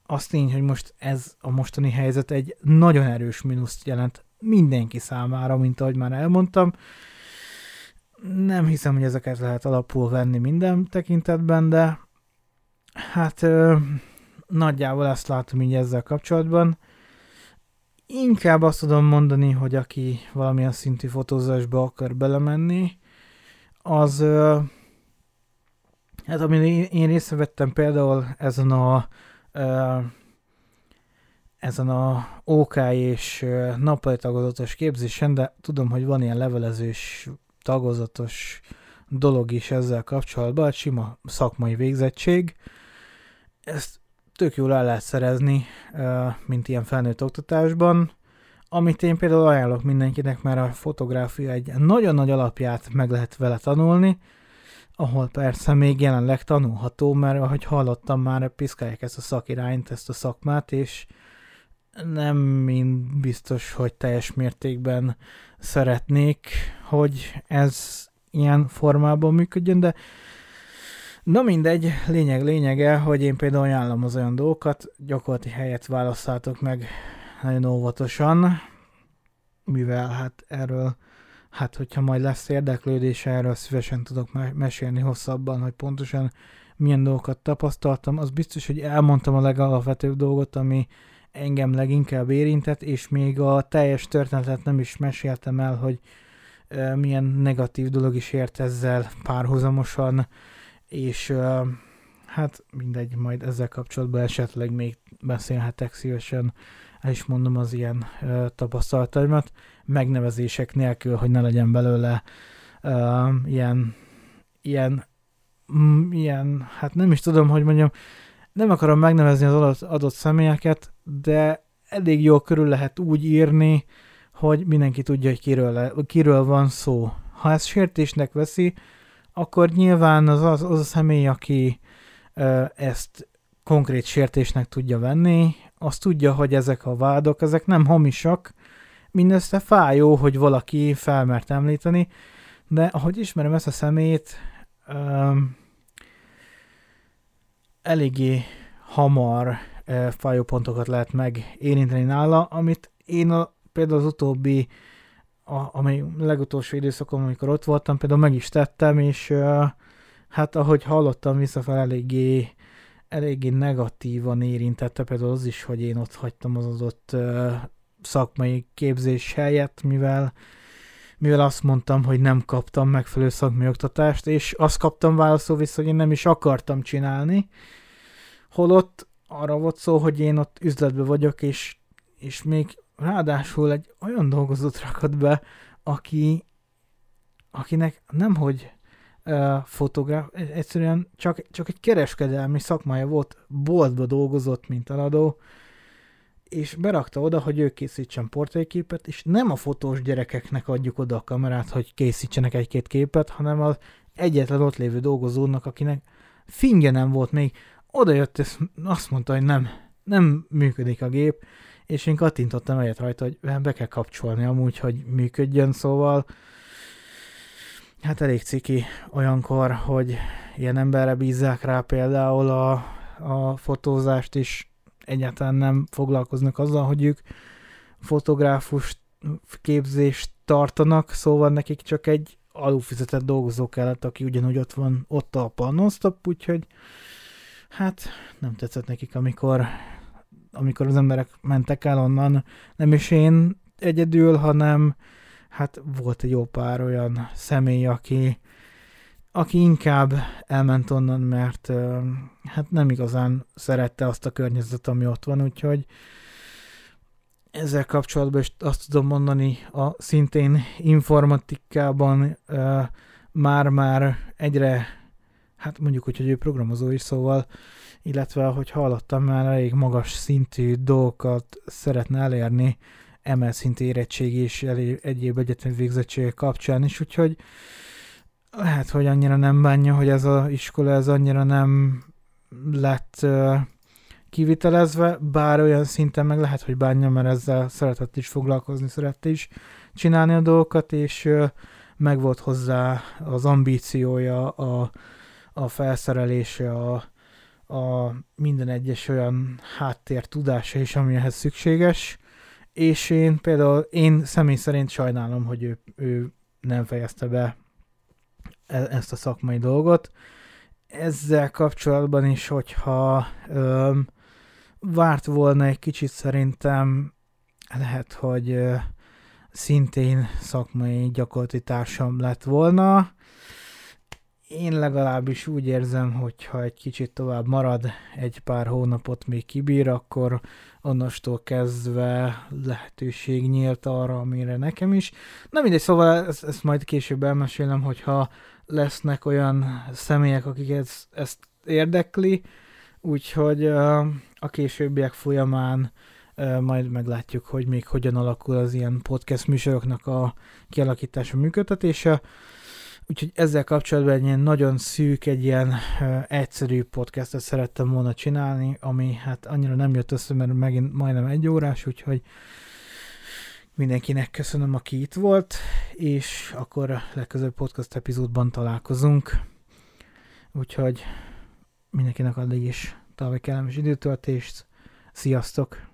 az tény, hogy most ez a mostani helyzet egy nagyon erős mínuszt jelent mindenki számára, mint ahogy már elmondtam. Nem hiszem, hogy ezeket lehet alapul venni minden tekintetben, de hát ö, nagyjából ezt látom így ezzel kapcsolatban. Inkább azt tudom mondani, hogy aki valamilyen szintű fotózásba akar belemenni, az hát amin én részt például ezen a ezen a OK és nappali tagozatos képzésen, de tudom, hogy van ilyen levelezős tagozatos dolog is ezzel kapcsolatban, egy sima szakmai végzettség. Ezt tök jól el lehet szerezni, mint ilyen felnőtt oktatásban. Amit én például ajánlok mindenkinek, mert a fotográfia egy nagyon nagy alapját meg lehet vele tanulni, ahol persze még jelenleg tanulható, mert ahogy hallottam már, piszkálják ezt a szakirányt, ezt a szakmát, és nem mind biztos, hogy teljes mértékben szeretnék, hogy ez ilyen formában működjön, de Na mindegy, lényeg lényege, hogy én például ajánlom az olyan dolgokat, gyakorlati helyet választátok meg nagyon óvatosan, mivel hát erről, hát hogyha majd lesz érdeklődés erről, szívesen tudok mesélni hosszabban, hogy pontosan milyen dolgokat tapasztaltam. Az biztos, hogy elmondtam a legalapvetőbb dolgot, ami engem leginkább érintett, és még a teljes történetet nem is meséltem el, hogy milyen negatív dolog is ért ezzel párhuzamosan, és hát mindegy, majd ezzel kapcsolatban esetleg még beszélhetek szívesen el is mondom az ilyen uh, tapasztalataimat, megnevezések nélkül, hogy ne legyen belőle uh, ilyen, ilyen, mm, ilyen, hát nem is tudom, hogy mondjam, nem akarom megnevezni az adott, adott személyeket, de elég jól körül lehet úgy írni, hogy mindenki tudja, hogy kiről, le, kiről van szó. Ha ezt sértésnek veszi, akkor nyilván az, az, az a személy, aki ö, ezt konkrét sértésnek tudja venni, azt tudja, hogy ezek a vádok, ezek nem hamisak, mindössze fájó, hogy valaki felmert említeni, de ahogy ismerem ezt a szemét, um, eléggé hamar uh, fájó pontokat lehet megérinteni nála, amit én a, például az utóbbi, a, amely legutolsó időszakon, amikor ott voltam, például meg is tettem, és uh, hát ahogy hallottam visszafel eléggé eléggé negatívan érintette például az is, hogy én ott hagytam az adott szakmai képzés helyett, mivel mivel azt mondtam, hogy nem kaptam megfelelő szakmai oktatást, és azt kaptam válaszol vissza, hogy én nem is akartam csinálni, holott arra volt szó, hogy én ott üzletbe vagyok, és, és még ráadásul egy olyan dolgozót rakott be, aki, akinek nemhogy fotográf, egyszerűen csak, csak egy kereskedelmi szakmája volt, boltba dolgozott, mint eladó, és berakta oda, hogy ő készítsen portréképet, és nem a fotós gyerekeknek adjuk oda a kamerát, hogy készítsenek egy-két képet, hanem az egyetlen ott lévő dolgozónak, akinek fingje nem volt még, oda jött, és azt mondta, hogy nem, nem működik a gép, és én kattintottam egyet rajta, hogy be kell kapcsolni amúgy, hogy működjön, szóval hát elég ciki olyankor, hogy ilyen emberre bízzák rá például a, a fotózást is, egyáltalán nem foglalkoznak azzal, hogy ők fotográfus képzést tartanak, szóval nekik csak egy alufizetett dolgozó kellett, aki ugyanúgy ott van, ott a pannosztop, úgyhogy hát nem tetszett nekik, amikor, amikor az emberek mentek el onnan, nem is én egyedül, hanem hát volt egy jó pár olyan személy, aki, aki inkább elment onnan, mert hát nem igazán szerette azt a környezetet, ami ott van, úgyhogy ezzel kapcsolatban is azt tudom mondani, a szintén informatikában már-már egyre, hát mondjuk, hogy ő programozó is, szóval, illetve ahogy hallottam, már elég magas szintű dolgokat szeretne elérni, emel szintű érettség és egyéb egyetemi végzettségek kapcsán is, úgyhogy lehet, hogy annyira nem bánja, hogy ez az iskola ez annyira nem lett kivitelezve, bár olyan szinten meg lehet, hogy bánja, mert ezzel szeretett is foglalkozni, szerette is csinálni a dolgokat, és uh, meg volt hozzá az ambíciója, a, a felszerelése, a, a minden egyes olyan háttér tudása is, ami ehhez szükséges, és én például, én személy szerint sajnálom, hogy ő, ő nem fejezte be e, ezt a szakmai dolgot. Ezzel kapcsolatban is, hogyha ö, várt volna egy kicsit szerintem, lehet, hogy ö, szintén szakmai gyakorlati társam lett volna, én legalábbis úgy érzem, hogy ha egy kicsit tovább marad, egy pár hónapot még kibír, akkor onnastól kezdve lehetőség nyílt arra, amire nekem is. Na mindegy, szóval ezt, ezt majd később elmesélem, hogyha lesznek olyan személyek, akik ezt, ezt érdekli, úgyhogy a későbbiek folyamán majd meglátjuk, hogy még hogyan alakul az ilyen podcast műsoroknak a kialakítása, működtetése. Úgyhogy ezzel kapcsolatban egy ilyen nagyon szűk, egy ilyen uh, egyszerű podcastot szerettem volna csinálni, ami hát annyira nem jött össze, mert megint majdnem egy órás, úgyhogy mindenkinek köszönöm, aki itt volt, és akkor a legközelebb podcast epizódban találkozunk. Úgyhogy mindenkinek addig is további kellemes időtöltést. Sziasztok!